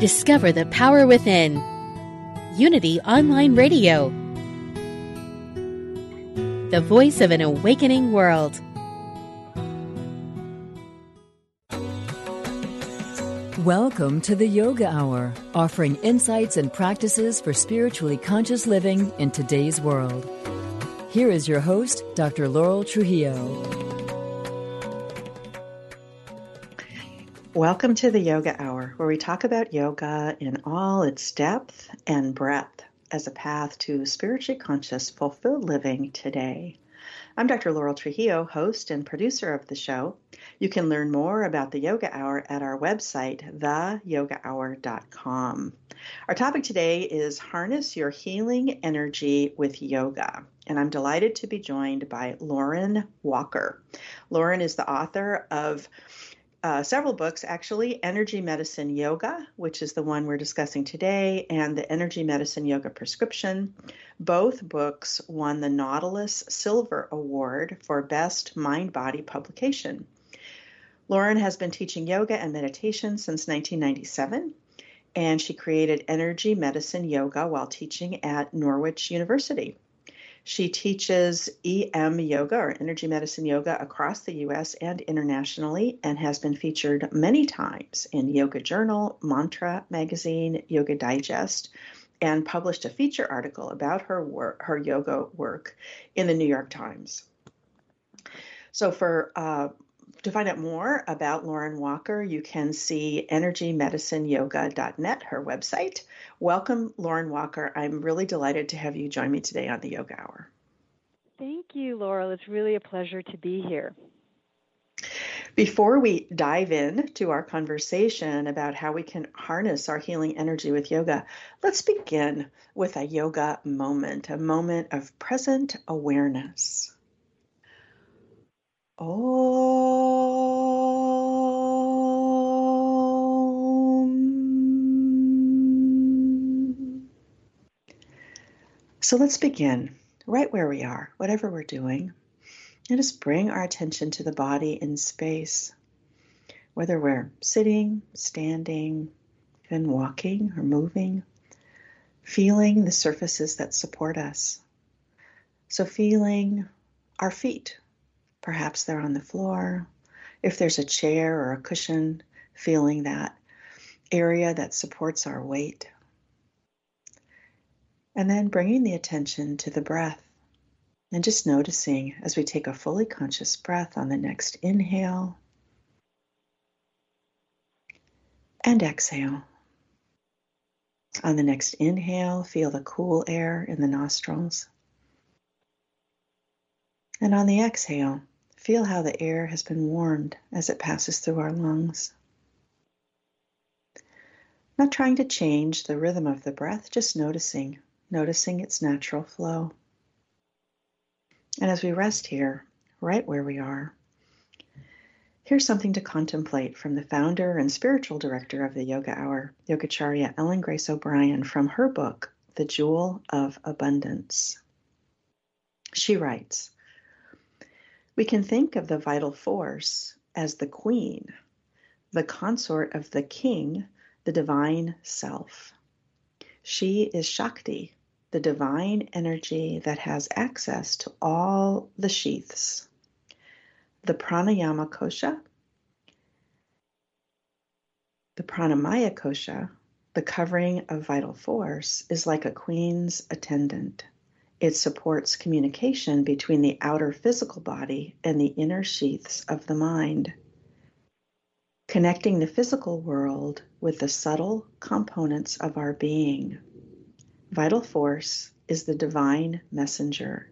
Discover the power within. Unity Online Radio. The voice of an awakening world. Welcome to the Yoga Hour, offering insights and practices for spiritually conscious living in today's world. Here is your host, Dr. Laurel Trujillo. Welcome to the Yoga Hour, where we talk about yoga in all its depth and breadth as a path to spiritually conscious, fulfilled living today. I'm Dr. Laurel Trujillo, host and producer of the show. You can learn more about the Yoga Hour at our website, theyogahour.com. Our topic today is Harness Your Healing Energy with Yoga. And I'm delighted to be joined by Lauren Walker. Lauren is the author of uh, several books actually Energy Medicine Yoga, which is the one we're discussing today, and the Energy Medicine Yoga Prescription. Both books won the Nautilus Silver Award for Best Mind Body Publication. Lauren has been teaching yoga and meditation since 1997, and she created Energy Medicine Yoga while teaching at Norwich University. She teaches EM yoga or energy medicine yoga across the US and internationally and has been featured many times in Yoga Journal, Mantra Magazine, Yoga Digest, and published a feature article about her work, her yoga work in the New York Times. So for uh, to find out more about Lauren Walker, you can see energymedicineyoga.net, her website. Welcome, Lauren Walker. I'm really delighted to have you join me today on the Yoga Hour. Thank you, Laurel. It's really a pleasure to be here. Before we dive in to our conversation about how we can harness our healing energy with yoga, let's begin with a yoga moment, a moment of present awareness. Om. So let's begin right where we are, whatever we're doing, and just bring our attention to the body in space, whether we're sitting, standing, even walking or moving, feeling the surfaces that support us. So, feeling our feet Perhaps they're on the floor. If there's a chair or a cushion, feeling that area that supports our weight. And then bringing the attention to the breath and just noticing as we take a fully conscious breath on the next inhale and exhale. On the next inhale, feel the cool air in the nostrils. And on the exhale, Feel how the air has been warmed as it passes through our lungs. Not trying to change the rhythm of the breath, just noticing, noticing its natural flow. And as we rest here, right where we are, here's something to contemplate from the founder and spiritual director of the Yoga Hour, Yogacharya Ellen Grace O'Brien, from her book, The Jewel of Abundance. She writes, we can think of the vital force as the queen, the consort of the king, the divine self. She is Shakti, the divine energy that has access to all the sheaths. The pranayama kosha, the pranamaya kosha, the covering of vital force, is like a queen's attendant. It supports communication between the outer physical body and the inner sheaths of the mind, connecting the physical world with the subtle components of our being. Vital force is the divine messenger.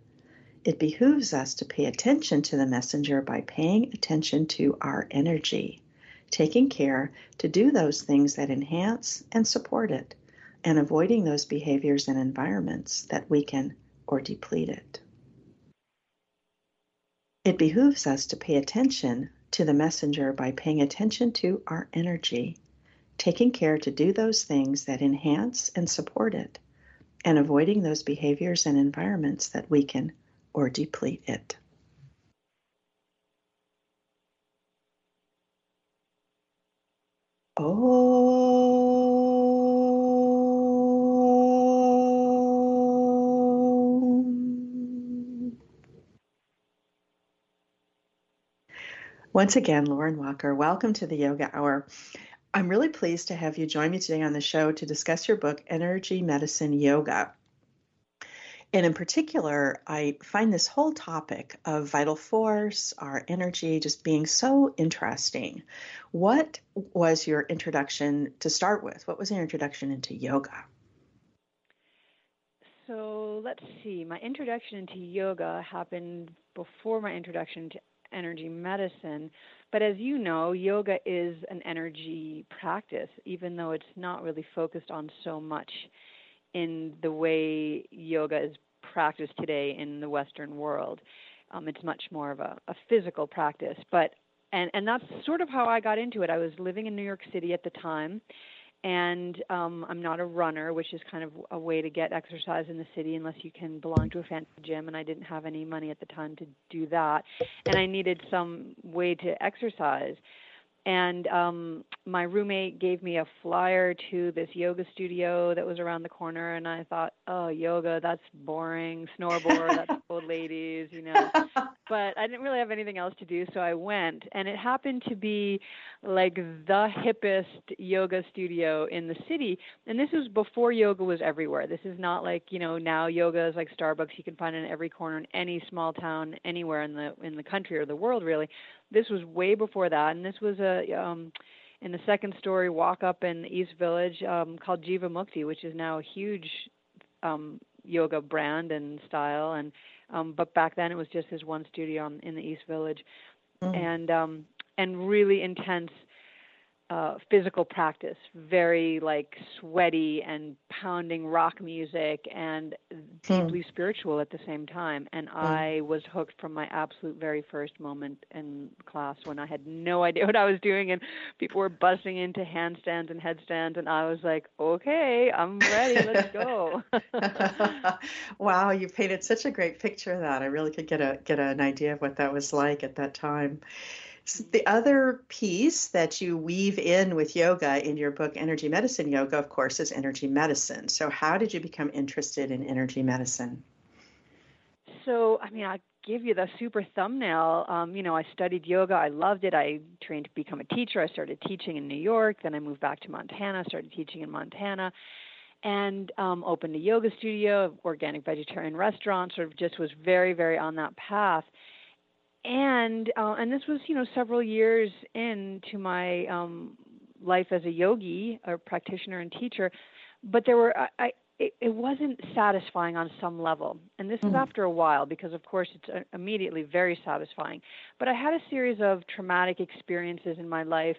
It behooves us to pay attention to the messenger by paying attention to our energy, taking care to do those things that enhance and support it, and avoiding those behaviors and environments that weaken or deplete it. It behooves us to pay attention to the messenger by paying attention to our energy, taking care to do those things that enhance and support it, and avoiding those behaviors and environments that weaken or deplete it. Oh, Once again, Lauren Walker, welcome to the Yoga Hour. I'm really pleased to have you join me today on the show to discuss your book, Energy Medicine Yoga. And in particular, I find this whole topic of vital force, our energy, just being so interesting. What was your introduction to start with? What was your introduction into yoga? So let's see. My introduction into yoga happened before my introduction to energy medicine. But as you know, yoga is an energy practice, even though it's not really focused on so much in the way yoga is practiced today in the Western world. Um, it's much more of a, a physical practice. But and and that's sort of how I got into it. I was living in New York City at the time, and um, I'm not a runner, which is kind of a way to get exercise in the city unless you can belong to a fancy gym. And I didn't have any money at the time to do that, and I needed some way to exercise. And um my roommate gave me a flyer to this yoga studio that was around the corner and i thought oh yoga that's boring. Snowboard that's old ladies you know but i didn't really have anything else to do so i went. And it happened to be like the hippest yoga studio in the city. And this was before yoga was everywhere. This is not like you know now yoga is like starbucks. You can find it in every corner in any small town anywhere in the in the country or the world really. This was way before that, and this was a um, in the second story walk up in the East Village um, called Jivamukti, which is now a huge um, yoga brand and style. And um, but back then it was just his one studio in the East Village, mm. and um, and really intense uh, physical practice, very like sweaty and pounding rock music and deeply hmm. spiritual at the same time. And hmm. I was hooked from my absolute very first moment in class when I had no idea what I was doing and people were busting into handstands and headstands and I was like, okay, I'm ready, let's go. wow, you painted such a great picture of that. I really could get a get an idea of what that was like at that time. The other piece that you weave in with yoga in your book, Energy Medicine Yoga, of course, is energy medicine. So, how did you become interested in energy medicine? So, I mean, I give you the super thumbnail. Um, you know, I studied yoga. I loved it. I trained to become a teacher. I started teaching in New York. Then I moved back to Montana, started teaching in Montana, and um, opened a yoga studio, organic vegetarian restaurant, sort of just was very, very on that path and uh, and this was you know several years into my um, life as a yogi or practitioner and teacher, but there were I, I it, it wasn't satisfying on some level, and this mm. is after a while because of course it's uh, immediately very satisfying. But I had a series of traumatic experiences in my life,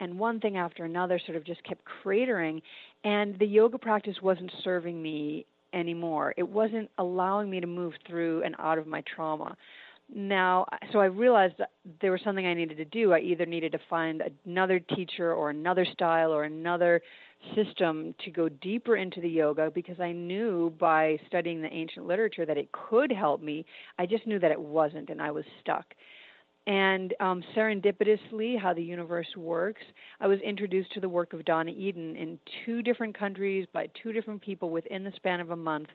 and one thing after another sort of just kept cratering, and the yoga practice wasn't serving me anymore. It wasn't allowing me to move through and out of my trauma now so i realized that there was something i needed to do. I either needed to find another teacher or another style or another system to go deeper into the yoga because i knew by studying the ancient literature that it could help me. I just knew that it wasn't and i was stuck. And um, serendipitously how the universe works i was introduced to the work of donna eden in two different countries by two different people within the span of a month.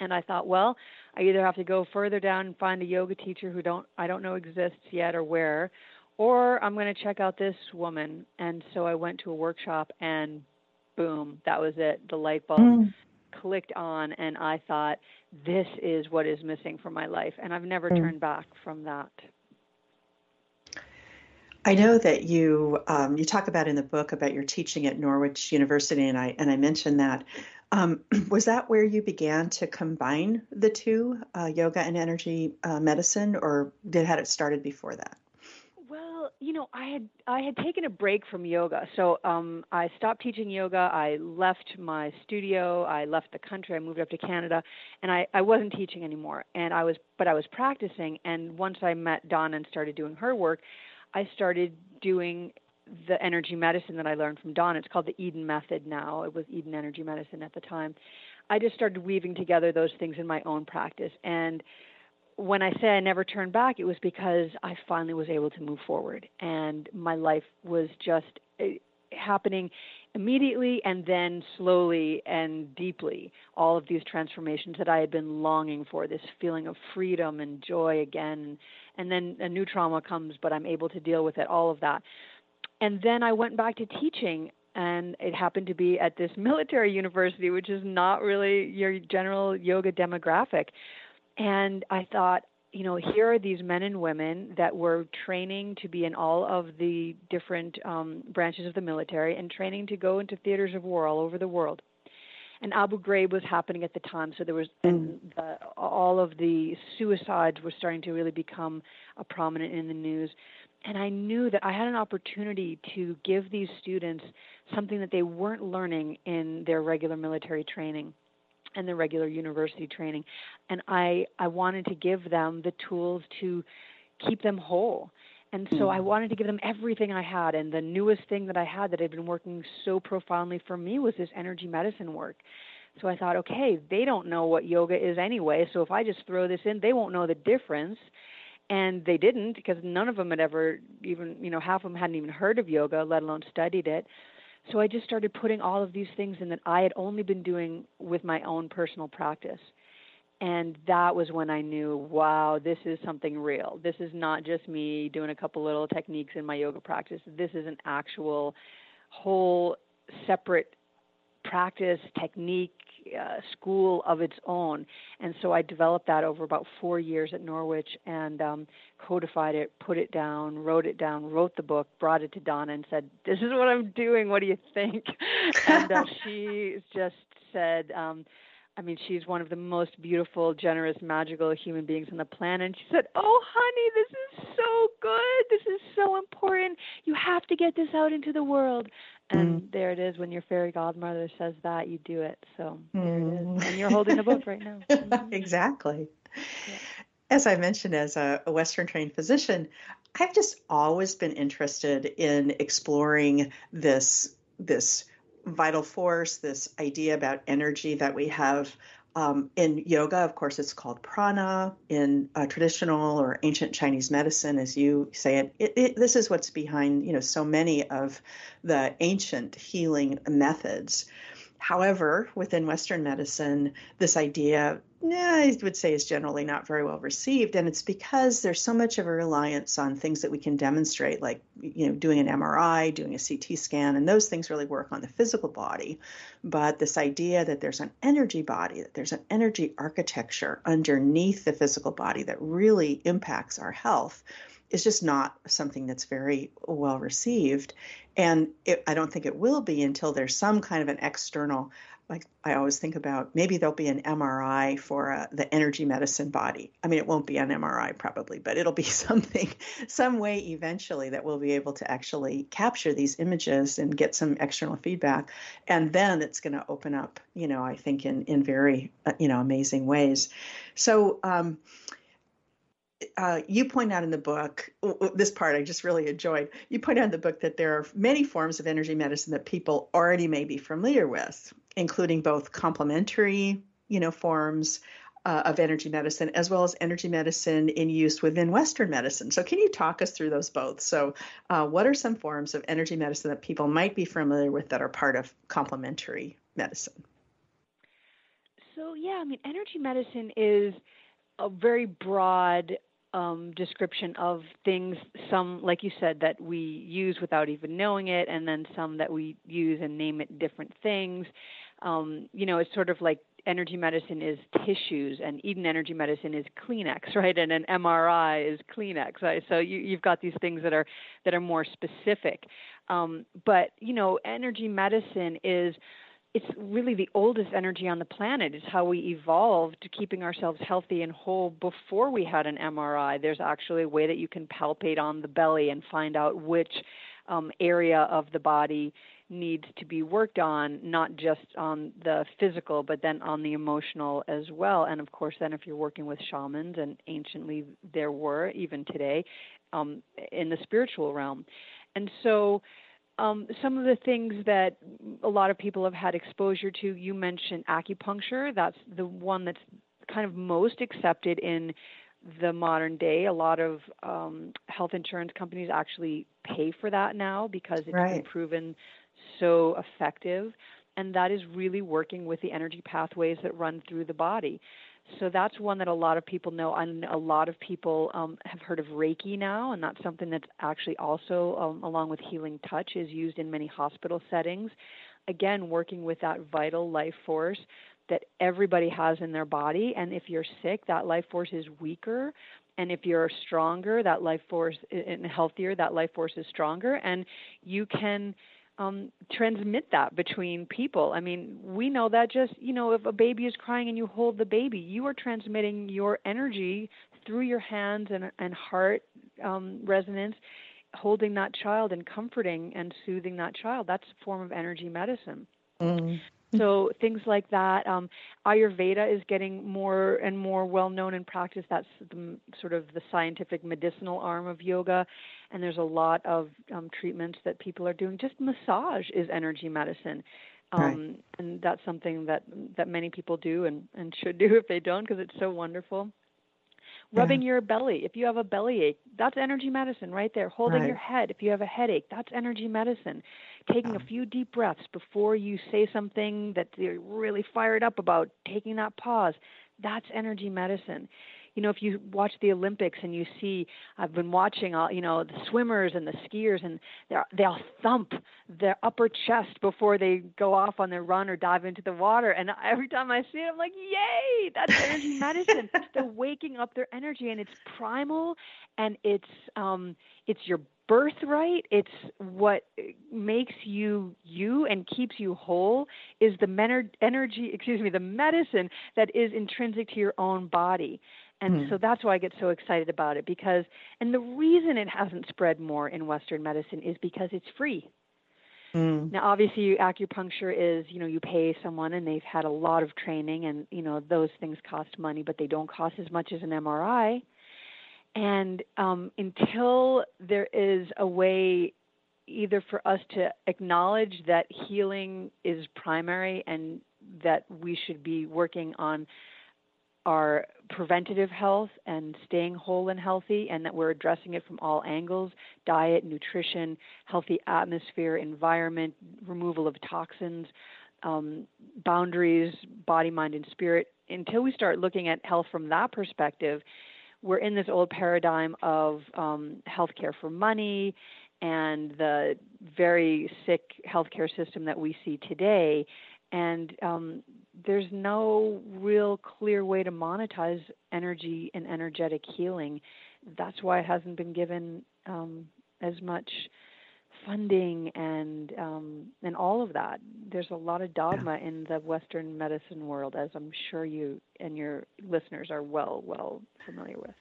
And I thought, well, I either have to go further down and find a yoga teacher who don't I don't know exists yet or where, or I'm going to check out this woman. And so I went to a workshop and boom, that was it. The light bulb mm. clicked on and I thought this is what is missing from my life and I've never mm. turned back from that. I know that you um, you talk about in the book about your teaching at Norwich University, and I and I mentioned that. Um, was that where you began to combine the two, uh, yoga and energy uh, medicine, or did had it started before that? Well, you know, I had I had taken a break from yoga, so um, I stopped teaching yoga. I left my studio. I left the country. I moved up to Canada, and I I wasn't teaching anymore. And I was, but I was practicing. And once I met Donna and started doing her work, I started doing the energy medicine that I learned from Don. It's called the Eden Method now. It was Eden Energy Medicine at the time. I just started weaving together those things in my own practice and when I say I never turned back, it was because I finally was able to move forward, and my life was just eh, happening immediately and then slowly and deeply. All of these transformations that I had been longing for, this feeling of freedom and joy again, and then a new trauma comes, but I'm able to deal with it. All of that, and then I went back to teaching. And it happened to be at this military university, which is not really your general yoga demographic and I thought, you know, here are these men and women that were training to be in all of the different um, branches of the military and training to go into theaters of war all over the world. And Abu Ghraib was happening at the time, so there was and mm. the, all of the suicides were starting to really become a prominent in the news. And I knew that I had an opportunity to give these students something that they weren't learning in their regular military training and their regular university training. And i i wanted to give them the tools to keep them whole. And so mm. i wanted to give them everything i had. And the newest thing that i had that had been working so profoundly for me was this energy medicine work. So i thought okay they don't know what yoga is anyway. So if i just throw this in they won't know the difference and they didn't because none of them had ever even you know half of them hadn't even heard of yoga let alone studied it so I just started putting all of these things in that I had only been doing with my own personal practice. And that was when I knew, wow, this is something real. This is not just me doing a couple little techniques in my yoga practice. This is an actual whole separate practice, technique, uh, school of its own. And so I developed that over about four years at Norwich and um, codified it, put it down, wrote it down, wrote the book, brought it to Donna, and said, "This is what I'm doing. What do you think?" and uh, she just said. Um, I mean, she's one of the most beautiful, generous, magical human beings on the planet. And she said, Oh, honey, this is so good. This is so important. You have to get this out into the world. And mm. there it is. When your fairy godmother says that, you do it. So mm. there it is. Mm. And you're holding the book right now. Mm-hmm. exactly. Yeah. As I mentioned, as a, a Western trained physician, I've just always been interested in exploring this this vital force, this idea about energy that we have um, in yoga. Of course, it's called prana. In uh, traditional or ancient Chinese medicine, as you say it, it, it, this is what's behind you know so many of the ancient healing methods. However, within Western medicine, this idea, I would say, is generally not very well received, and it's because there's so much of a reliance on things that we can demonstrate, like you know, doing an MRI, doing a CT scan, and those things really work on the physical body. But this idea that there's an energy body, that there's an energy architecture underneath the physical body that really impacts our health is just not something that's very well received. And it, I don't think it will be until there's some kind of an external, like I always think about, maybe there'll be an MRI for uh, the energy medicine body. I mean, it won't be an MRI probably, but it'll be something, some way eventually that we'll be able to actually capture these images and get some external feedback. And then it's going to open up, you know, I think in, in very, uh, you know, amazing ways. So, um, uh, you point out in the book this part I just really enjoyed. You point out in the book that there are many forms of energy medicine that people already may be familiar with, including both complementary, you know, forms uh, of energy medicine as well as energy medicine in use within Western medicine. So, can you talk us through those both? So, uh, what are some forms of energy medicine that people might be familiar with that are part of complementary medicine? So, yeah, I mean, energy medicine is a very broad um, description of things, some, like you said, that we use without even knowing it, and then some that we use and name it different things. Um, you know, it's sort of like energy medicine is tissues, and Eden Energy Medicine is Kleenex, right? And an MRI is Kleenex. Right? So you, you've got these things that are that are more specific. Um, but you know, energy medicine is it's really the oldest energy on the planet. It's how we evolved to keeping ourselves healthy and whole before we had an MRI. There's actually a way that you can palpate on the belly and find out which um, area of the body needs to be worked on, not just on the physical, but then on the emotional as well. And of course, then if you're working with shamans, and anciently there were, even today, um, in the spiritual realm. And so, um, some of the things that a lot of people have had exposure to, you mentioned acupuncture. That's the one that's kind of most accepted in the modern day. A lot of um, health insurance companies actually pay for that now because it's right. been proven so effective. And that is really working with the energy pathways that run through the body. So that's one that a lot of people know, and a lot of people um, have heard of Reiki now, and that's something that's actually also, um, along with healing touch, is used in many hospital settings. Again, working with that vital life force that everybody has in their body, and if you're sick, that life force is weaker, and if you're stronger, that life force and healthier, that life force is stronger, and you can um, transmit that between people. I mean, we know that just, you know, if a baby is crying and you hold the baby, you are transmitting your energy through your hands and, and heart um, resonance, holding that child and comforting and soothing that child. That's a form of energy medicine. Mm. So things like that. Um, Ayurveda is getting more and more well known in practice. That's the, sort of the scientific medicinal arm of yoga, and there's a lot of um, treatments that people are doing. Just massage is energy medicine. Um, right. and that's something that that many people do and, and should do if they don't because it's so wonderful rubbing yeah. your belly. If you have a belly ache that's energy medicine right there. Holding right. your head. If you have a headache that's energy medicine. Taking a few deep breaths before you say something that you're really fired up about taking that pause that's energy medicine you know if you watch the olympics and you see i've been watching all you know the swimmers and the skiers and they they'll thump their upper chest before they go off on their run or dive into the water. And every time i see it i'm like yay that's energy medicine. They're waking up their energy and it's primal and it's um it's your birthright. It's what makes you you and keeps you whole is the men- energy excuse me the medicine that is intrinsic to your own body and mm. so that's why I get so excited about it because, and the reason it hasn't spread more in Western medicine is because it's free. Mm. Now, obviously, acupuncture is, you know, you pay someone and they've had a lot of training, and, you know, those things cost money, but they don't cost as much as an MRI. And um, until there is a way either for us to acknowledge that healing is primary and that we should be working on our preventative health and staying whole and healthy, and that we're addressing it from all angles diet, nutrition, healthy atmosphere, environment, removal of toxins, um, boundaries, body, mind, and spirit. Until we start looking at health from that perspective, we're in this old paradigm of um, healthcare for money and the very sick healthcare system that we see today. And um, there's no real clear way to monetize energy and energetic healing. That's why it hasn't been given um, as much funding and um, and all of that. There's a lot of dogma in the Western medicine world, as I'm sure you and your listeners are well well familiar with.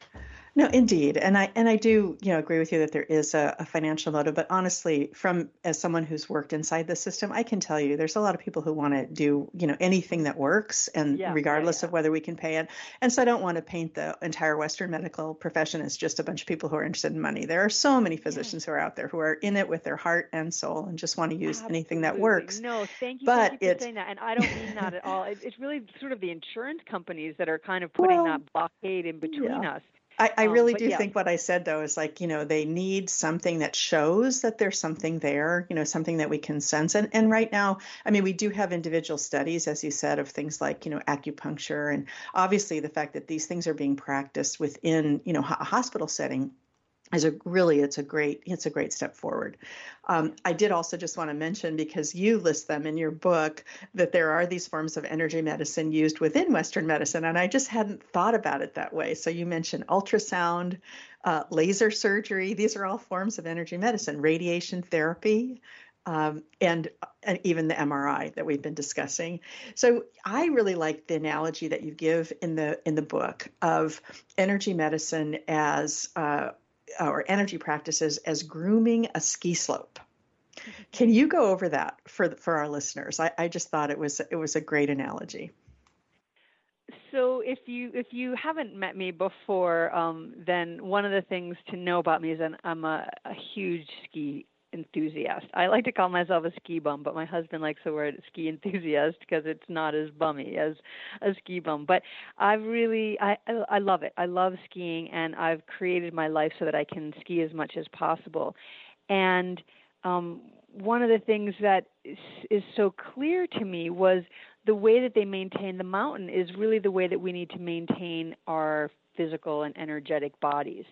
No, indeed, and I and I do you know agree with you that there is a, a, financial motive. But honestly, from as someone who's worked inside the system, I can tell you there's a lot of people who want to do you know anything that works, and yeah, regardless yeah, yeah. of whether we can pay it. And so I don't want to paint the entire Western medical profession as just a bunch of people who are interested in money. There are so many physicians who are out there who are in it with their heart and soul and just want to use Absolutely. anything that works. No, thank you, but thank you for saying that, and I don't mean that at all. It, it's really sort of the insurance companies that are kind of putting well, that blockade in between us I, I um, really um, do yeah. think what I said though is like, you know, they need something that shows that there's something there, you know, something that we can sense. And and right now, I mean, we do have individual studies, as you said, of things like, you know, acupuncture and obviously the fact that these things are being practiced within, you know, a hospital setting is a really it's a great it's a great step forward. Um, I did also just want to mention because you list them in your book that there are these forms of energy medicine used within Western medicine, and I just hadn't thought about it that way. So you mentioned ultrasound, uh, laser surgery; these are all forms of energy medicine. Radiation therapy, um, and, and even the MRI that we've been discussing. So I really like the analogy that you give in the in the book of energy medicine as uh, or energy practices as grooming a ski slope. Can you go over that for for our listeners? I, I just thought it was it was a great analogy. So if you if you haven't met me before, um, then one of the things to know about me is that I'm a, a huge ski enthusiast. I like to call myself a ski bum, but my husband likes the word ski enthusiast because it's not as bummy as a ski bum. But I've really I I love it. I love skiing and I've created my life so that I can ski as much as possible. And um one of the things that is, is so clear to me was the way that they maintain the mountain is really the way that we need to maintain our physical and energetic bodies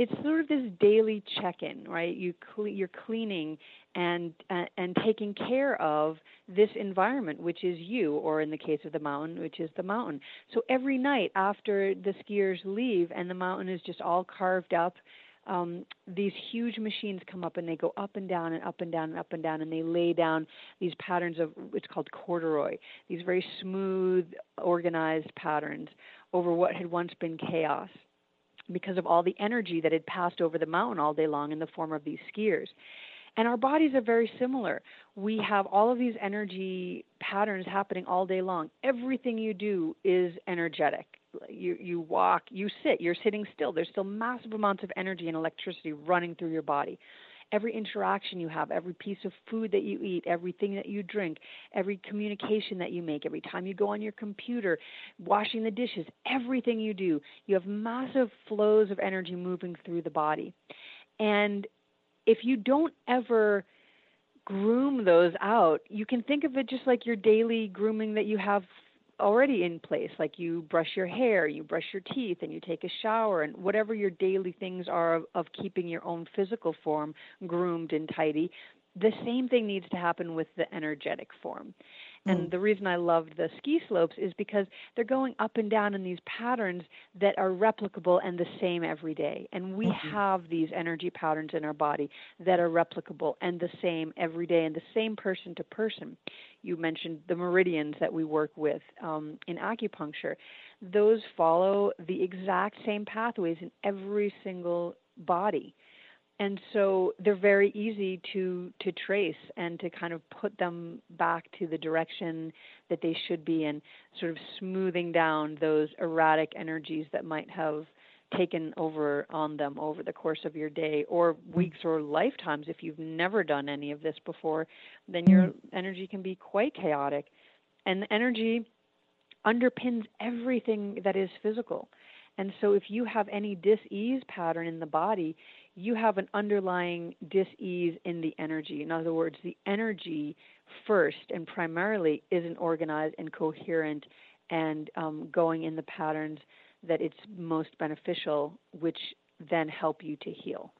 it's sort of this daily check-in, right? You cle- you're cleaning and uh, and taking care of this environment, which is you, or in the case of the mountain, which is the mountain. So every night after the skiers leave and the mountain is just all carved up, um, these huge machines come up and they go up and down and up and down and up and down and they lay down these patterns of it's called corduroy, these very smooth, organized patterns over what had once been chaos because of all the energy that had passed over the mountain all day long in the form of these skiers. And our bodies are very similar. We have all of these energy patterns happening all day long. Everything you do is energetic. You you walk, you sit, you're sitting still. There's still massive amounts of energy and electricity running through your body every interaction you have, every piece of food that you eat, everything that you drink, every communication that you make, every time you go on your computer, washing the dishes, everything you do, you have massive flows of energy moving through the body. And if you don't ever groom those out, you can think of it just like your daily grooming that you have already in place like you brush your hair you brush your teeth and you take a shower and whatever your daily things are of, of keeping your own physical form groomed and tidy the same thing needs to happen with the energetic form and mm. the reason I loved the ski slopes is because they're going up and down in these patterns that are replicable and the same every day. And we mm-hmm. have these energy patterns in our body that are replicable and the same every day and the same person to person. You mentioned the meridians that we work with um, in acupuncture. Those follow the exact same pathways in every single body and so they're very easy to to trace and to kind of put them back to the direction that they should be in sort of smoothing down those erratic energies that might have taken over on them over the course of your day or weeks or lifetimes. If you've never done any of this before then your energy can be quite chaotic. And the energy underpins everything that is physical. And so if you have any dis-ease pattern in the body you have an underlying dis-ease in the energy. In other words, the energy first and primarily isn't organized and coherent and um, going in the patterns that it's most beneficial, which then help you to heal.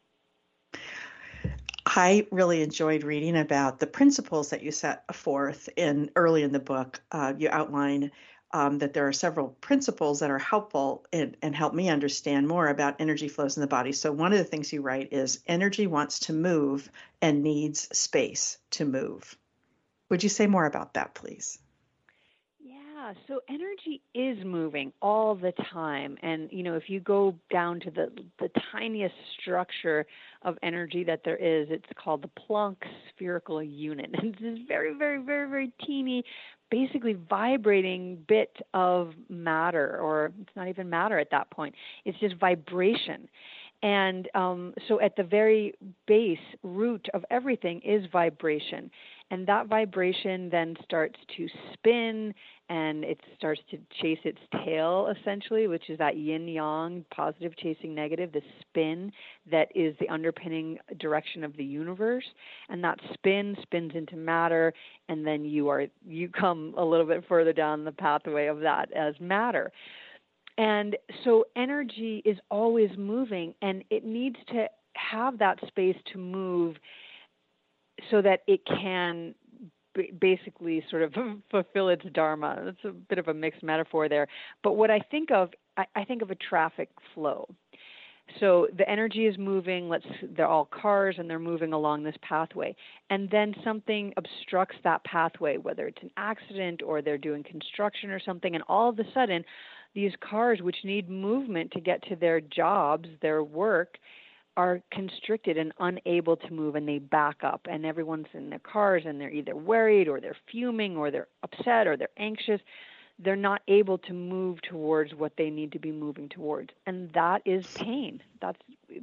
I really enjoyed reading about the principles that you set forth in early in the book. Uh, you outline um, that there are several principles that are helpful and, and help me understand more about energy flows in the body. So, one of the things you write is energy wants to move and needs space to move. Would you say more about that, please? Yeah, so energy is moving all the time. And, you know, if you go down to the, the tiniest structure of energy that there is, it's called the Planck spherical unit. And this very, very, very, very teeny basically vibrating bit of matter, or it's not even matter at that point. It's just vibration. And um, so, at the very base root of everything is vibration. And that vibration then starts to spin and it starts to chase its tail, essentially, which is that yin yang, positive chasing negative, the spin that is the underpinning direction of the universe. And that spin spins into matter, and then you are you come a little bit further down the pathway of that as matter. And so energy is always moving, and it needs to have that space to move so that it can basically sort of fulfill its dharma. That's a bit of a mixed metaphor there. But what I think of, I, think of a traffic flow. So the energy is moving, let's they're all cars and they're moving along this pathway. And then something obstructs that pathway, whether it's an accident or they're doing construction or something, and all of a sudden these cars which need movement to get to their jobs, their work, are constricted and unable to move and they back up and everyone's in their cars and they're either worried or they're fuming or they're upset or they're anxious they're not able to move towards what they need to be moving towards. And that is pain. That's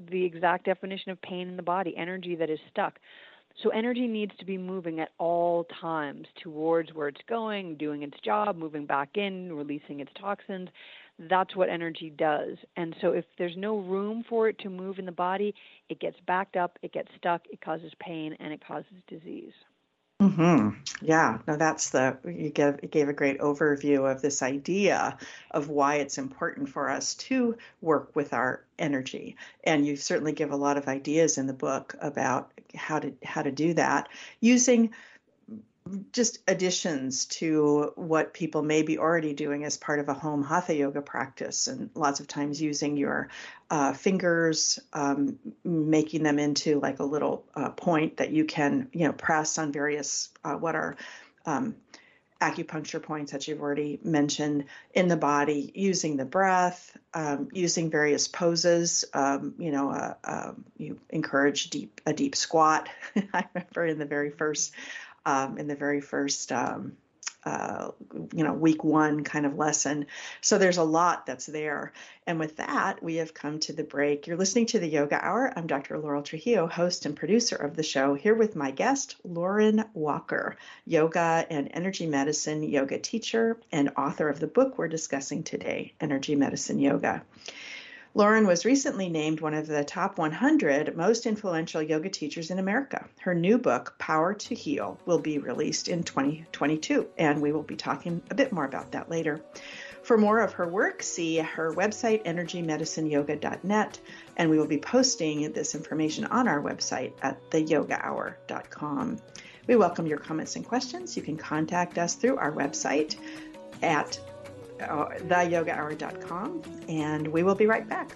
the exact definition of pain in the body energy that is stuck. So, energy needs to be moving at all times towards where it's going, doing its job, moving back in, releasing its toxins. That's what energy does. And so, if there's no room for it to move in the body, it gets backed up, it gets stuck, it causes pain, and it causes disease. Hmm. Yeah. No, that's the you gave you gave a great overview of this idea of why it's important for us to work with our energy, and you certainly give a lot of ideas in the book about how to how to do that using just additions to what people may be already doing as part of a home hatha yoga practice, and lots of times using your uh, fingers, um, making them into like a little uh, point that you can, you know, press on various uh, what are um, acupuncture points that you've already mentioned in the body, using the breath, um, using various poses. Um, you know, uh, uh, you encourage deep a deep squat. I remember in the very first um, in the very first um, uh, you know week one kind of lesson. So there's a lot that's there. And with that we have come to the break. You're listening to the yoga hour. I'm dr laurel trujillo host and producer of the show here with my guest lauren walker yoga and energy medicine yoga teacher and author of the book we're discussing today energy medicine yoga Lauren was recently named one of the top 100 most influential yoga teachers in America. Her new book, Power to Heal, will be released in 2022, and we will be talking a bit more about that later. For more of her work, see her website, energymedicineyoga.net, and we will be posting this information on our website at theyogahour.com. We welcome your comments and questions. You can contact us through our website at Uh, theyogahour.com, and we will be right back.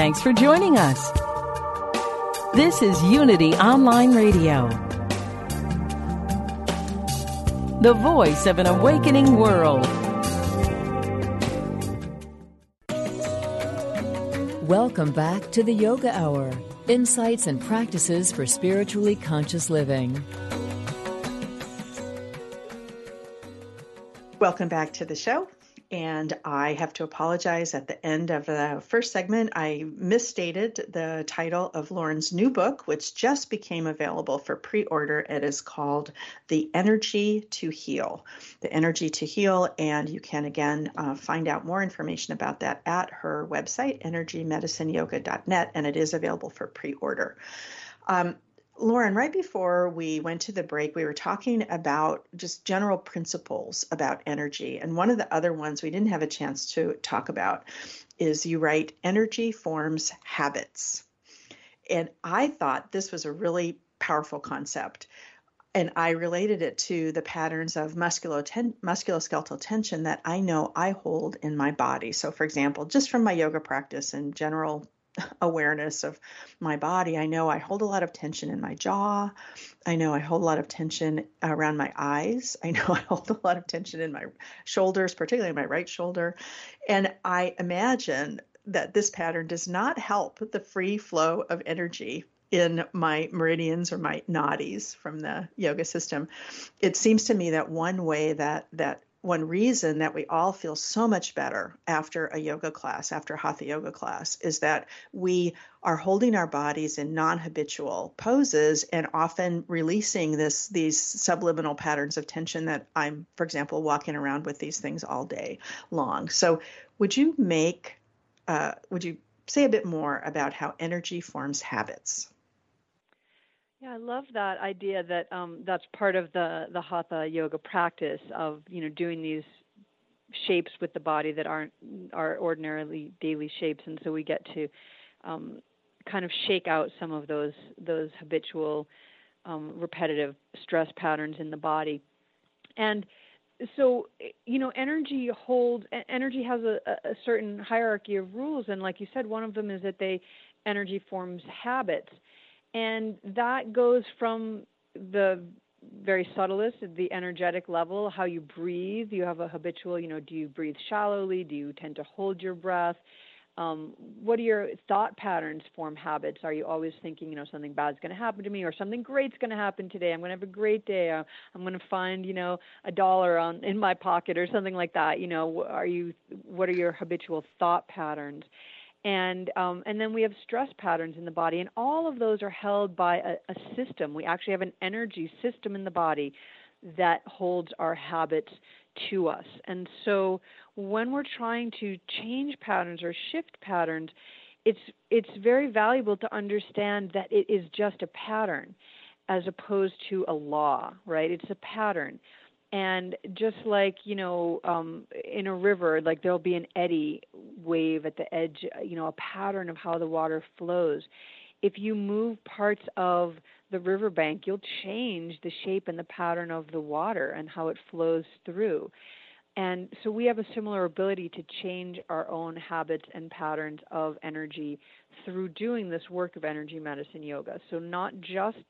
Thanks for joining us. This is Unity Online Radio, the voice of an awakening world. Welcome back to the Yoga Hour insights and practices for spiritually conscious living. Welcome back to the show. And I have to apologize at the end of the first segment. I misstated the title of Lauren's new book, which just became available for pre order. It is called The Energy to Heal. The Energy to Heal. And you can again uh, find out more information about that at her website, energymedicineyoga.net, and it is available for pre order. Um, Lauren, right before we went to the break, we were talking about just general principles about energy. And one of the other ones we didn't have a chance to talk about is you write energy forms habits. And I thought this was a really powerful concept. And I related it to the patterns of musculoskeletal tension that I know I hold in my body. So, for example, just from my yoga practice and general awareness of my body, I know I hold a lot of tension in my jaw. I know I hold a lot of tension around my eyes. I know I hold a lot of tension in my shoulders, particularly my right shoulder. And I imagine that this pattern does not help the free flow of energy in my meridians or my nadis from the yoga system. It seems to me that one way that that one reason that we all feel so much better after a yoga class, after a hatha yoga class, is that we are holding our bodies in non-habitual poses and often releasing this these subliminal patterns of tension that I'm, for example, walking around with these things all day long. So, would you make, uh, would you say a bit more about how energy forms habits? Yeah, I love that idea that um, that's part of the the hatha yoga practice of you know doing these shapes with the body that aren't are ordinarily daily shapes, and so we get to um, kind of shake out some of those those habitual um, repetitive stress patterns in the body, and so you know energy holds energy has a, a certain hierarchy of rules, and like you said, one of them is that they energy forms habits and that goes from the very subtlest, the energetic level, how you breathe. You have a habitual, you know, do you breathe shallowly? Do you tend to hold your breath? Um, what are your thought patterns form habits? Are you always thinking, you know, something bad's going to happen to me or something great's going to happen today? I'm going to have a great day. Uh, I'm going to find, you know, a dollar on in my pocket or something like that. You know, are you? What are your habitual thought patterns? And um, and then we have stress patterns in the body, and all of those are held by a, a system. We actually have an energy system in the body that holds our habits to us. And so when we're trying to change patterns or shift patterns, it's it's very valuable to understand that it is just a pattern as opposed to a law, right? It's a pattern and just like you know um in a river like there'll be an eddy wave at the edge you know a pattern of how the water flows. If you move parts of the riverbank you'll change the shape and the pattern of the water and how it flows through. And so we have a similar ability to change our own habits and patterns of energy through doing this work of energy medicine yoga. So not just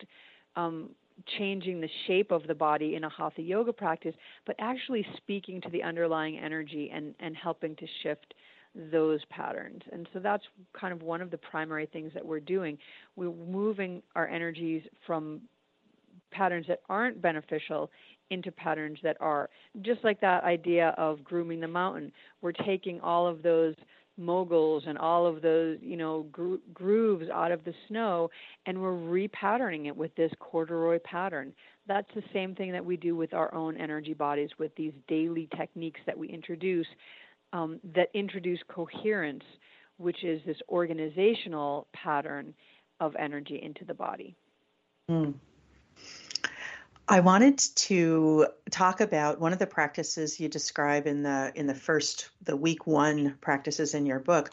um, changing the shape of the body in a hatha yoga practice, but actually speaking to the underlying energy and, and helping to shift those patterns. And so that's kind of one of the primary things that we're doing. We're moving our energies from patterns that aren't beneficial into patterns that are. Just like that idea of grooming the mountain, we're taking all of those moguls and all of those you know gro- grooves out of the snow and we're repatterning it with this corduroy pattern that's the same thing that we do with our own energy bodies with these daily techniques that we introduce um, that introduce coherence which is this organizational pattern of energy into the body mm. I wanted to talk about one of the practices you describe in the in the first the week one practices in your book.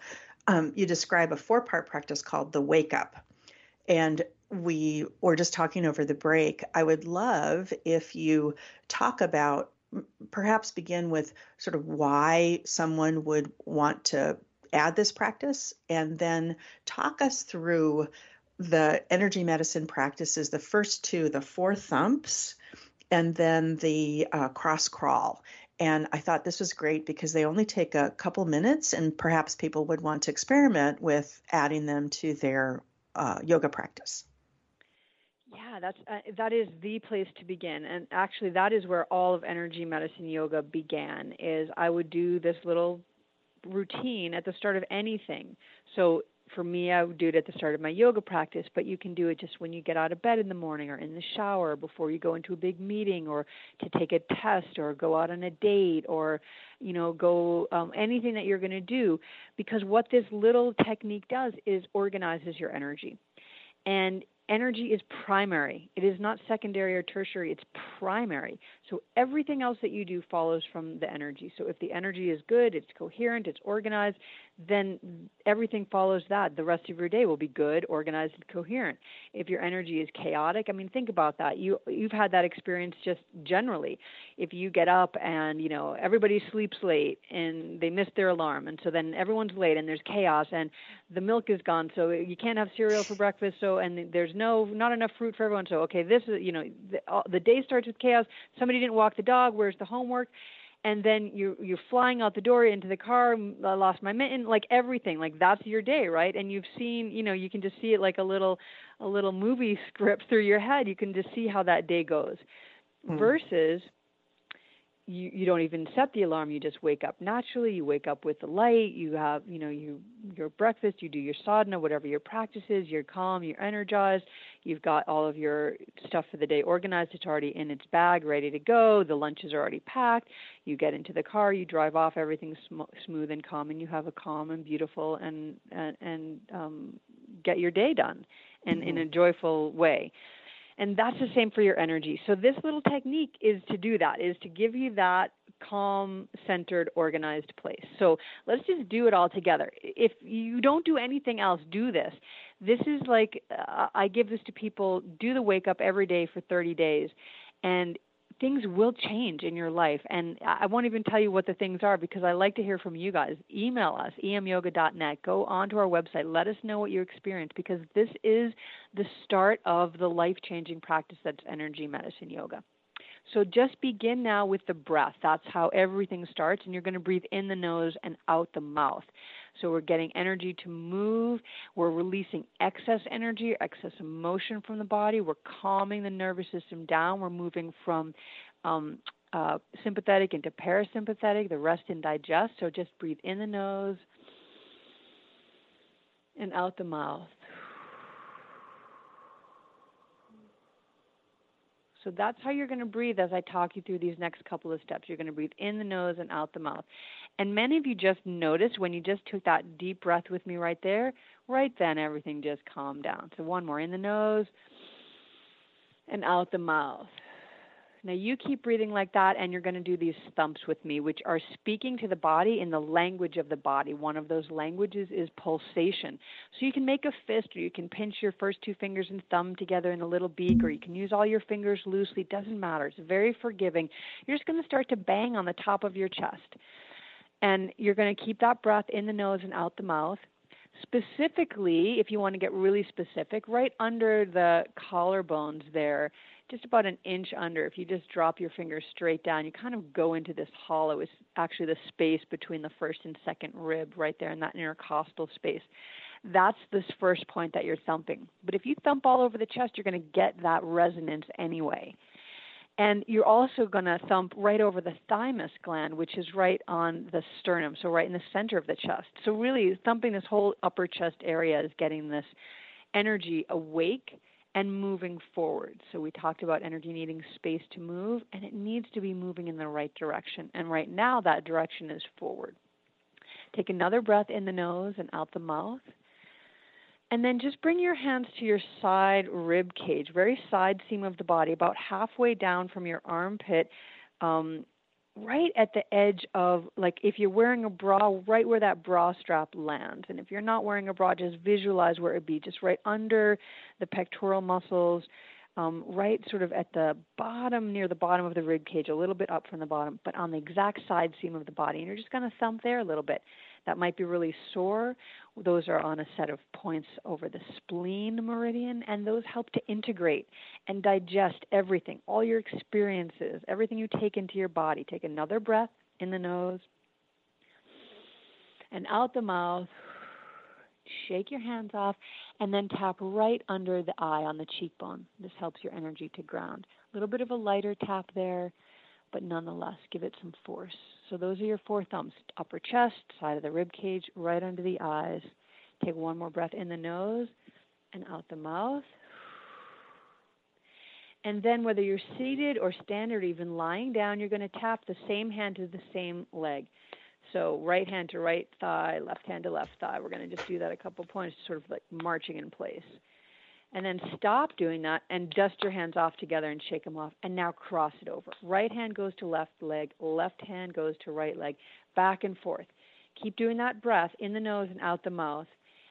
Um, you describe a four part practice called the wake up, and we were just talking over the break. I would love if you talk about perhaps begin with sort of why someone would want to add this practice, and then talk us through the energy medicine practices the first two, the four thumps, and then the uh, cross crawl. And I thought this was great because they only take a couple minutes, and perhaps people would want to experiment with adding them to their uh, yoga practice. Yeah, that's uh, that is the place to begin, and actually, that is where all of energy medicine yoga began. Is I would do this little routine at the start of anything. So for me, I would do it at the start of my yoga practice, but you can do it just when you get out of bed in the morning or in the shower before you go into a big meeting or to take a test or go out on a date or, you know, go um, anything that you're going to do. Because what this little technique does is organizes your energy. And energy is primary. It is not secondary or tertiary, it's primary. So everything else that you do follows from the energy. So if the energy is good, it's coherent, it's organized, then everything follows that. The rest of your day will be good, organized, and coherent. If your energy is chaotic, I mean, think about that. You you've had that experience just generally. If you get up and you know everybody sleeps late and they miss their alarm, and so then everyone's late and there's chaos and the milk is gone, so you can't have cereal for breakfast. So and there's no not enough fruit for everyone. So okay, this is you know the, the day starts with chaos. Somebody didn't walk the dog. Where's the homework? And then you you're flying out the door into the car i lost my mitten like everything like that's your day right? And you've seen you know you can just see it like a little a little movie script through your head. You can just see how that day goes. Mm. versus you you don't even set the alarm you just wake up naturally you wake up with the light you have you know you your breakfast you do your sadhana whatever your practice is you're calm you're energized you've got all of your stuff for the day organized it's already in its bag ready to go the lunches are already packed you get into the car you drive off everything's sm- smooth and calm and you have a calm and beautiful and and, and um get your day done and mm-hmm. in a joyful way and that's the same for your energy. So this little technique is to do that, is to give you that calm, centered, organized place. So let's just do it all together. If you don't do anything else, do this. This is like uh, I give this to people, do the wake up every day for 30 days. And things will change in your life. And I won't even tell you what the things are because I like to hear from you guys. Email us, emyoga.net. Go onto our website. Let us know what you experience because this is the start of the life changing practice that's energy medicine yoga. So just begin now with the breath. That's how everything starts. And you're going to breathe in the nose and out the mouth. So we're getting energy to move. We're releasing excess energy, excess emotion from the body. We're calming the nervous system down. We're moving from um, uh, sympathetic into parasympathetic, the rest and digest. So just breathe in the nose and out the mouth. So that's how you're going to breathe as I talk you through these next couple of steps. You're going to breathe in the nose and out the mouth. And many of you just noticed when you just took that deep breath with me right there, right then everything just calmed down. So one more in the nose and out the mouth. Now you keep breathing like that, and you're going to do these thumps with me, which are speaking to the body in the language of the body. One of those languages is pulsation. So you can make a fist, or you can pinch your first two fingers and thumb together in a little beak, or you can use all your fingers loosely. Doesn't matter. It's very forgiving. You're just going to start to bang on the top of your chest. And you're going to keep that breath in the nose and out the mouth specifically, if you want to get really specific, right under the collarbones there, just about an inch under. If you just drop your fingers straight down, you kind of go into this hollow. It's actually the space between the first and second rib, right there in that intercostal space. That's this first point that you're thumping. But if you thump all over the chest, you're going to get that resonance anyway. And you're also going to thump right over the thymus gland, which is right on the sternum, so right in the center of the chest. So, really, thumping this whole upper chest area is getting this energy awake and moving forward. So we talked about energy needing space to move, and it needs to be moving in the right direction. And right now, that direction is forward. Take another breath in the nose and out the mouth. And then just bring your hands to your side rib cage, very side seam of the body, about halfway down from your armpit. Um, right at the edge of like if you're wearing a bra right where that bra strap lands and if you're not wearing a bra just visualize where it'd be just right under the pectoral muscles um, right sort of at the bottom near the bottom of the rib cage a little bit up from the bottom but on the exact side seam of the body and you're just going to thump there a little bit that might be really sore. Those are on a set of points over the spleen meridian, and those help to integrate and digest everything, all your experiences, everything you take into your body. Take another breath in the nose and out the mouth. Shake your hands off and then tap right under the eye on the cheekbone. This helps your energy to ground. A little bit of a lighter tap there, but nonetheless, give it some force. So those are your four thumps upper chest, side of the rib cage, right under the eyes. Take one more breath in the nose and out the mouth. And then, whether you're seated or standing or even lying down, you're going to tap the same hand to the same leg. So, right hand to right thigh, left hand to left thigh. We're going to just do that a couple points, sort of like marching in place and then stop doing that and dust your hands off together and shake them off and now cross it over. Right hand goes to left leg left hand goes to right leg back and forth. Keep doing that breath in the nose and out the mouth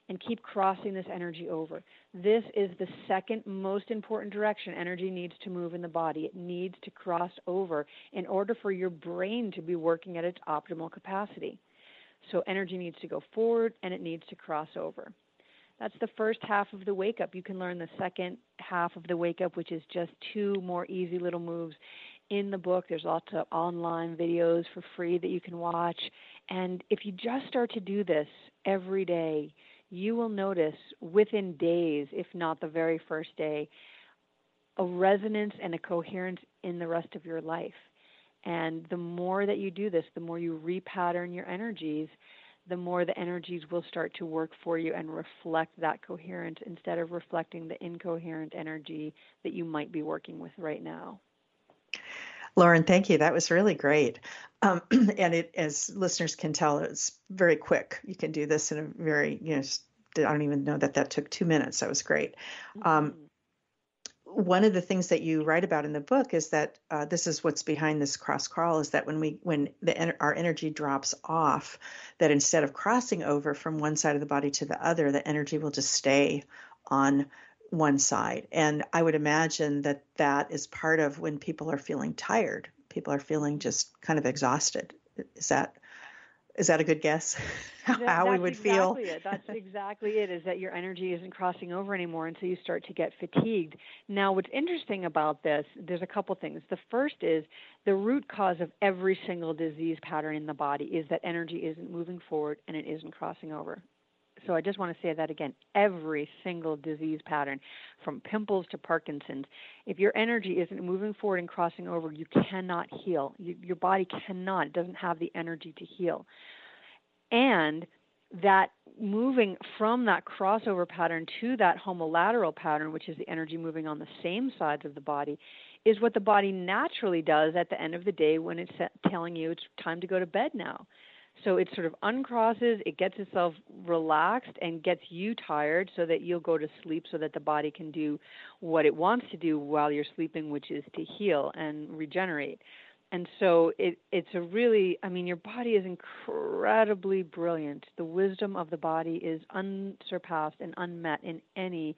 and keep crossing this energy over. This is the second most important direction energy needs to move in the body. It needs to cross over in order for your brain to be working at its optimal capacity. So energy needs to go forward and it needs to cross over that's the first half of the wake up. You can learn the second half of the wake up, which is just two more easy little moves in the book. There's lots of online videos for free that you can watch. And if you just start to do this every day, you will notice within days, if not the very first day, a resonance and a coherence in the rest of your life. And the more that you do this, the more you repattern your energies, the more the energies will start to work for you and reflect that coherence instead of reflecting the incoherent energy that you might be working with right now. Lauren, thank you. That was really great. Um, and it, as listeners can tell, it's very quick. You can do this in a very, you know, I don't even know that that took two minutes. That was great. Um, mm-hmm one of the things that you write about in the book is that uh, this is what's behind this cross crawl is that when we when the our energy drops off that instead of crossing over from one side of the body to the other the energy will just stay on one side. And i would imagine that that is part of when people are feeling tired. People are feeling just kind of exhausted. Is that is that a good guess? How we would exactly feel? It. That's exactly it. Is that your energy isn't crossing over anymore, and so you start to get fatigued. Now, what's interesting about this? There's a couple things. The first is the root cause of every single disease pattern in the body is that energy isn't moving forward and it isn't crossing over. So I just want to say that again. Every single disease pattern, from pimples to Parkinson's, if your energy isn't moving forward and crossing over, you cannot heal. You, your body cannot, doesn't have the energy to heal. And that moving from that crossover pattern to that homolateral pattern, which is the energy moving on the same sides of the body, is what the body naturally does at the end of the day when it's telling you it's time to go to bed now. So it sort of uncrosses, it gets itself relaxed and gets you tired so that you'll go to sleep so that the body can do what it wants to do while you're sleeping, which is to heal and regenerate. And so it, it's a really, I mean, your body is incredibly brilliant. The wisdom of the body is unsurpassed and unmet in any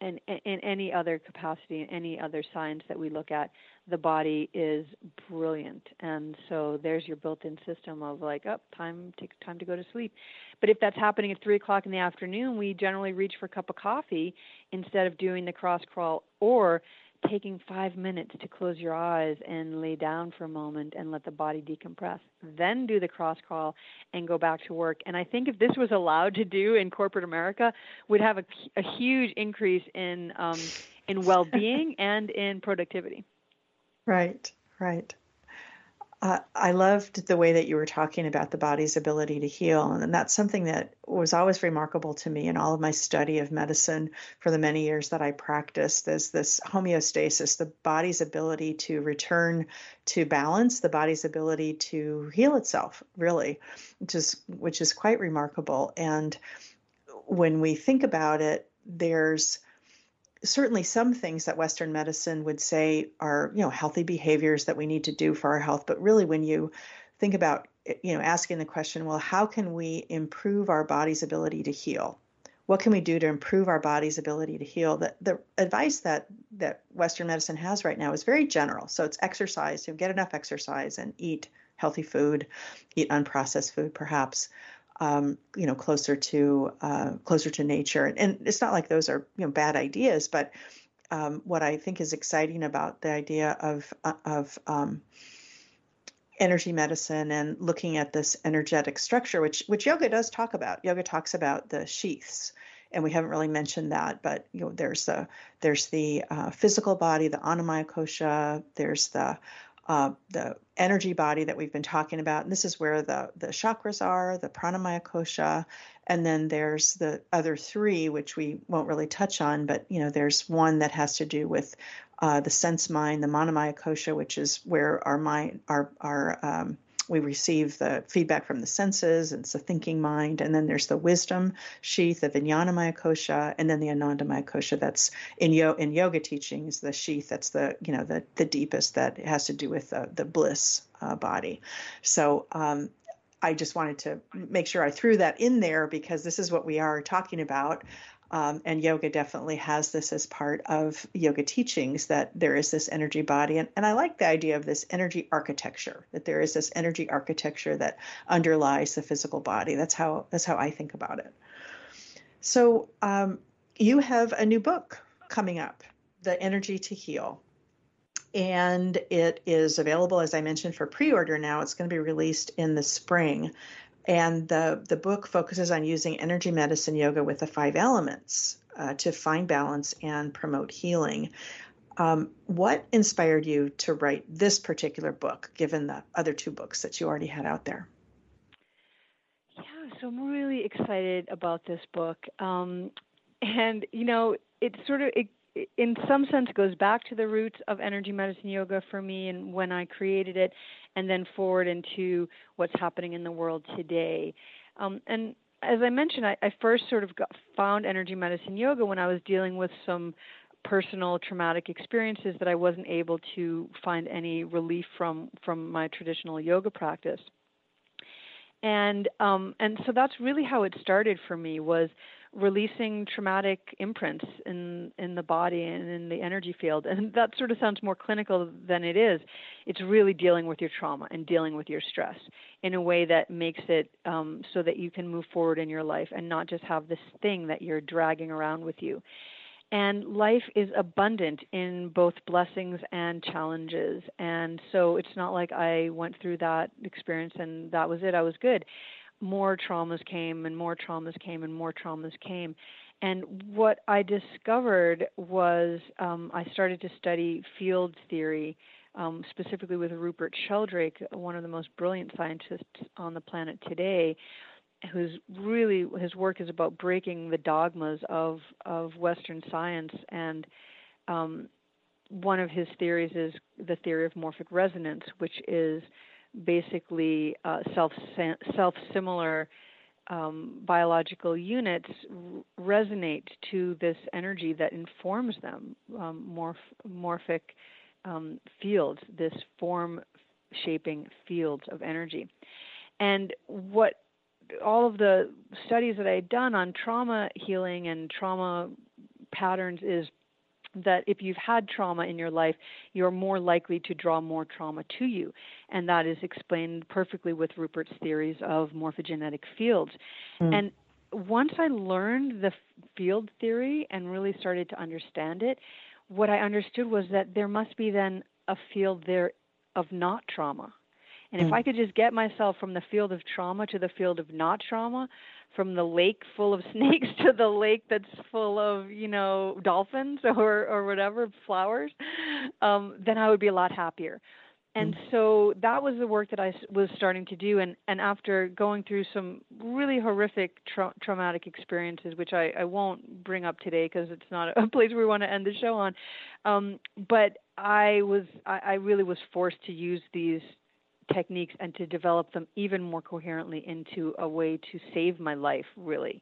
in, in any other capacity, in any other science that we look at, the body is brilliant. And so there's your built-in system of like, oh, time to time to go to sleep. But if that's happening at three o'clock in the afternoon, we generally reach for a cup of coffee instead of doing the cross crawl or taking five minutes to close your eyes and lay down for a moment and let the body decompress. Then do the cross crawl and go back to work. And I think if this was allowed to do in corporate America, we'd have a, a huge increase in um, in well being and in productivity. Right, right. Uh, I loved the way that you were talking about the body's ability to heal. And that's something that was always remarkable to me in all of my study of medicine for the many years that I practiced. There's this homeostasis, the body's ability to return to balance, the body's ability to heal itself, really, which is, which is quite remarkable. And when we think about it, there's certainly some things that Western medicine would say are, you know, healthy behaviors that we need to do for our health. But really, when you think about, you know, asking the question, well, how can we improve our body's ability to heal? What can we do to improve our body's ability to heal? The, the advice that, that Western medicine has right now is very general. So it's exercise, so get enough exercise and eat healthy food, eat unprocessed food perhaps um, you know, closer to uh, closer to nature. And it's not like those are you know bad ideas, but um, what I think is exciting about the idea of uh, of um, energy medicine and looking at this energetic structure, which which yoga does talk about. Yoga talks about the sheaths, and we haven't really mentioned that. But you know, there's the there's the uh, physical body, the annamaya kosha. There's the uh, the energy body that we've been talking about. And this is where the, the chakras are, the pranamaya kosha, and then there's the other three, which we won't really touch on, but you know, there's one that has to do with uh, the sense mind, the manomaya kosha, which is where our mind, our our um, we receive the feedback from the senses, and it's the thinking mind, and then there's the wisdom sheath, the Vijnanamaya kosha, and then the Anandamaya kosha. That's in yo in yoga teachings, the sheath that's the you know the the deepest that has to do with the, the bliss uh, body. So um, I just wanted to make sure I threw that in there because this is what we are talking about. Um, and yoga definitely has this as part of yoga teachings that there is this energy body. And, and I like the idea of this energy architecture, that there is this energy architecture that underlies the physical body. That's how that's how I think about it. So um, you have a new book coming up, The Energy to Heal. And it is available, as I mentioned, for pre order now. It's going to be released in the spring. And the, the book focuses on using energy medicine yoga with the five elements uh, to find balance and promote healing. Um, what inspired you to write this particular book, given the other two books that you already had out there? Yeah, so I'm really excited about this book. Um, and, you know, it sort of, it, in some sense, goes back to the roots of energy medicine yoga for me and when I created it, and then forward into what's happening in the world today. Um, and as I mentioned, I, I first sort of got, found energy medicine yoga when I was dealing with some personal traumatic experiences that I wasn't able to find any relief from from my traditional yoga practice. And um, and so that's really how it started for me was releasing traumatic imprints in in the body and in the energy field. And that sort of sounds more clinical than it is. It's really dealing with your trauma and dealing with your stress in a way that makes it um, so that you can move forward in your life and not just have this thing that you're dragging around with you. And life is abundant in both blessings and challenges. And so it's not like i went through that experience and that was it i was good more traumas came and more traumas came and more traumas came. And what i discovered was um, i started to study field theory um, specifically with rupert sheldrake one of the most brilliant scientists on the planet today who's really his work is about breaking the dogmas of of Western science, and um, one of his theories is the theory of morphic resonance, which is basically uh, self self similar um, biological units resonate to this energy that informs them, um, morph, morphic um, fields, this form shaping fields of energy. And what all of the studies that I had done on trauma healing and trauma patterns is that if you've had trauma in your life, you're more likely to draw more trauma to you. And that is explained perfectly with Rupert's theories of morphogenetic fields. Mm. And once I learned the field theory and really started to understand it, what I understood was that there must be then a field there of not trauma. And if mm. I could just get myself from the field of trauma to the field of not trauma, from the lake full of snakes to the lake that's full of, you know, dolphins or or whatever, flowers, um, then I would be a lot happier. And mm. so that was the work that I was starting to do. And, and after going through some really horrific tra- traumatic experiences, which I, I won't bring up today because it's not a place we want to end the show on, um, but I was I, I really was forced to use these techniques and to develop them even more coherently into a way to save my life, really.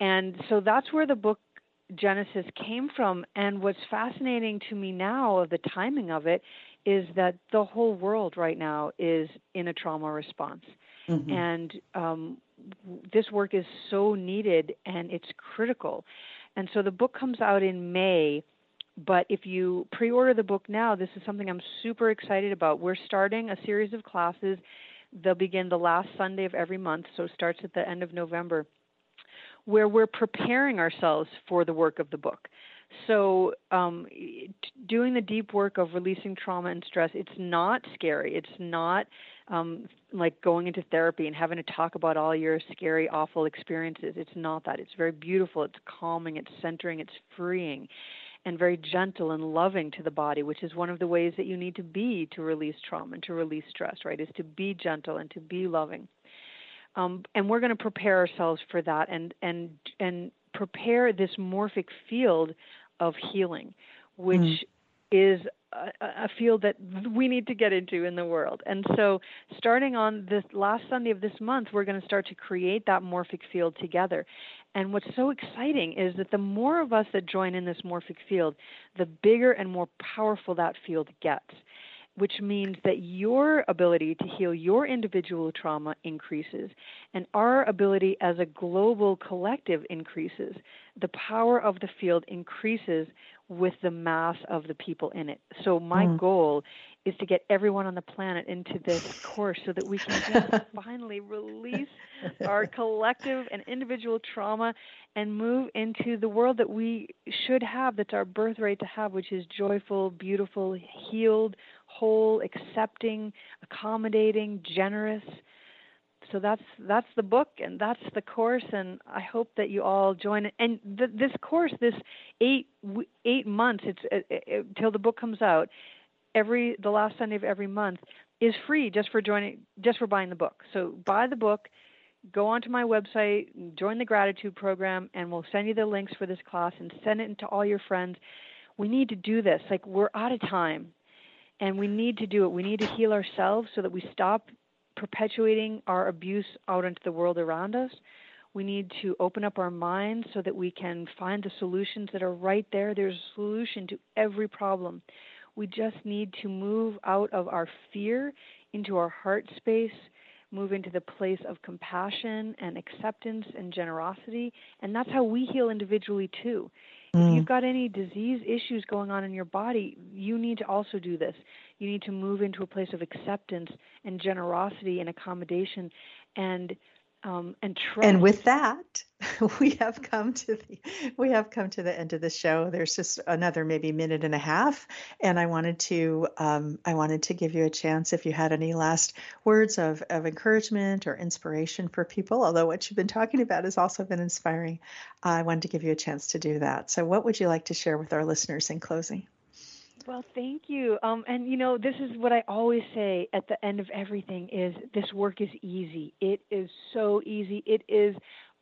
And so that's where the book Genesis came from. And what's fascinating to me now of the timing of it is that the whole world right now is in a trauma response. Mm-hmm. And um, this work is so needed and it's critical. And so the book comes out in May but if you pre order the book now, this is something I'm super excited about. We're starting a series of classes. They'll begin the last Sunday of every month, so it starts at the end of November, where we're preparing ourselves for the work of the book. So, um, doing the deep work of releasing trauma and stress, it's not scary. It's not um, like going into therapy and having to talk about all your scary, awful experiences. It's not that. It's very beautiful. It's calming. It's centering. It's freeing and very gentle and loving to the body, which is one of the ways that you need to be to release trauma and to release stress, right? Is to be gentle and to be loving. Um, and we're going to prepare ourselves for that and and and prepare this morphic field of healing, which mm. is a, a, field that we need to get into in the world. And so, starting on this last Sunday of this month, we're going to start to create that morphic field together. And what's so exciting is that the more of us that join in this morphic field, the bigger and more powerful that field gets, which means that your ability to heal your individual trauma increases, and our ability as a global collective increases. The power of the field increases with the mass of the people in it. So, my mm. goal is to get everyone on the planet into this course so that we can just finally release our collective and individual trauma and move into the world that we should have, that's our birthright to have, which is joyful, beautiful, healed, whole, accepting, accommodating, generous. so that's that's the book and that's the course and i hope that you all join it. And th- this course this eight eight months it's it, it, till the book comes out every the last sunday of every month is free just for joining just for buying the book. So buy the book go onto my website join the gratitude program and we'll send you the links for this class and send it to all your friends. We need to do this. Like we're out of time and we need to do it we need to heal ourselves so that we stop perpetuating our abuse out into the world around us. We need to open up our minds so that we can find the solutions that are right there. There's a solution to every problem. We just need to move out of our fear into our heart space, move into the place of compassion and acceptance and generosity. And that's how we heal individually too. Mm. If you've got any disease issues going on in your body, you need to also do this. You need to move into a place of acceptance and generosity and accommodation and um, and trust. And with that, we have come to the we have come to the end of the show. There's just another maybe minute and a half, and I wanted to um, I wanted to give you a chance if you had any last words of of encouragement or inspiration for people. Although what you've been talking about has also been inspiring, I wanted to give you a chance to do that. So, what would you like to share with our listeners in closing? Well, thank you. Um, and you know, this is what I always say at the end of everything: is this work is easy. It is so easy. It is.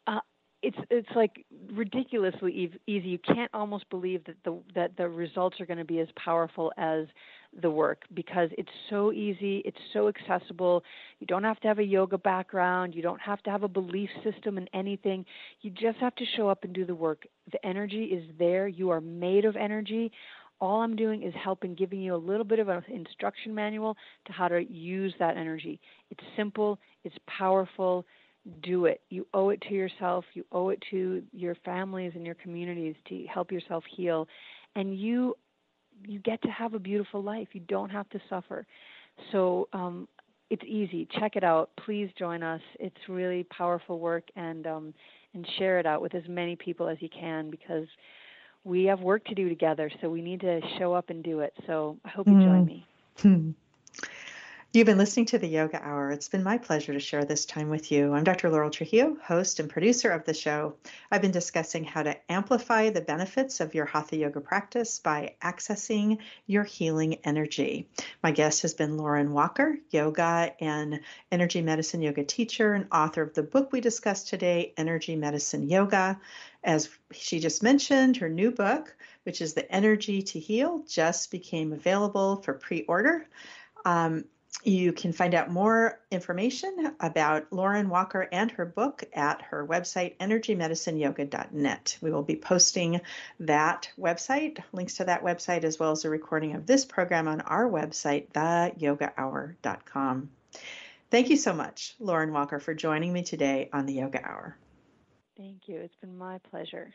Uh, it's it's like ridiculously easy. You can't almost believe that the that the results are going to be as powerful as the work because it's so easy, it's so accessible. You don't have to have a yoga background, you don't have to have a belief system in anything. You just have to show up and do the work. The energy is there. You are made of energy. All I'm doing is helping giving you a little bit of an instruction manual to how to use that energy. It's simple, it's powerful. Do it. You owe it to yourself, you owe it to your families and your communities to help yourself heal. And you you get to have a beautiful life. You don't have to suffer. So um, it's easy. Check it out. Please join us. It's really powerful work, and um, and share it out with as many people as you can because we have work to do together, so we need to show up and do it. So I hope you join mm-hmm. me. You've been listening to the Yoga Hour. It's been my pleasure to share this time with you. I'm Dr. Laurel Trujillo, host and producer of the show. I've been discussing how to amplify the benefits of your Hatha Yoga practice by accessing your healing energy. My guest has been Lauren Walker, yoga and energy medicine yoga teacher and author of the book we discussed today, Energy Medicine Yoga. As she just mentioned, her new book, which is The Energy to Heal, just became available for pre order. Um, you can find out more information about Lauren Walker and her book at her website, energymedicineyoga.net. We will be posting that website, links to that website, as well as a recording of this program on our website, theyogahour.com. Thank you so much, Lauren Walker, for joining me today on the Yoga Hour. Thank you. It's been my pleasure.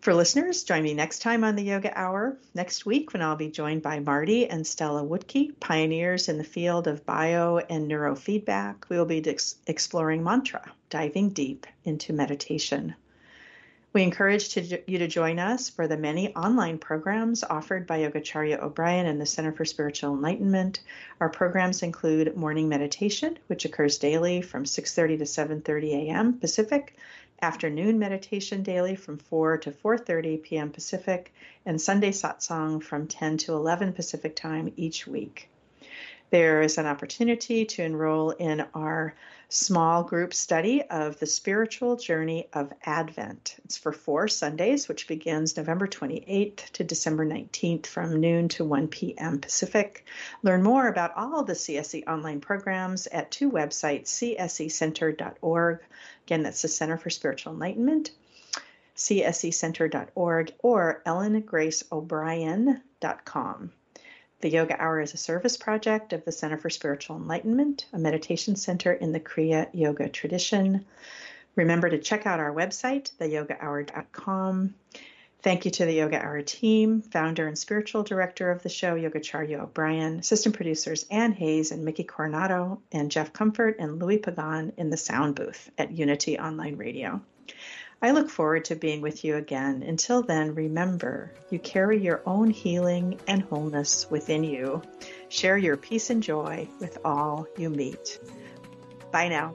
For listeners, join me next time on the Yoga Hour next week when I'll be joined by Marty and Stella Woodkey, pioneers in the field of bio and neurofeedback. We will be ex- exploring mantra, diving deep into meditation. We encourage to, you to join us for the many online programs offered by Yogacharya O'Brien and the Center for Spiritual Enlightenment. Our programs include morning meditation, which occurs daily from 6:30 to 7:30 a.m. Pacific, afternoon meditation daily from 4 to 4:30 p.m. Pacific, and Sunday satsang from 10 to 11 Pacific time each week. There is an opportunity to enroll in our small group study of the spiritual journey of Advent. It's for four Sundays, which begins November 28th to December 19th from noon to 1 p.m. Pacific. Learn more about all the CSE online programs at two websites, csecenter.org. Again, that's the Center for Spiritual Enlightenment, csecenter.org, or ellengraceobrien.com. The Yoga Hour is a service project of the Center for Spiritual Enlightenment, a meditation center in the Kriya Yoga tradition. Remember to check out our website, theyogahour.com. Thank you to the Yoga Hour team, founder and spiritual director of the show, Yogacharya O'Brien, assistant producers Ann Hayes and Mickey Coronado, and Jeff Comfort and Louis Pagan in the sound booth at Unity Online Radio. I look forward to being with you again. Until then, remember you carry your own healing and wholeness within you. Share your peace and joy with all you meet. Bye now.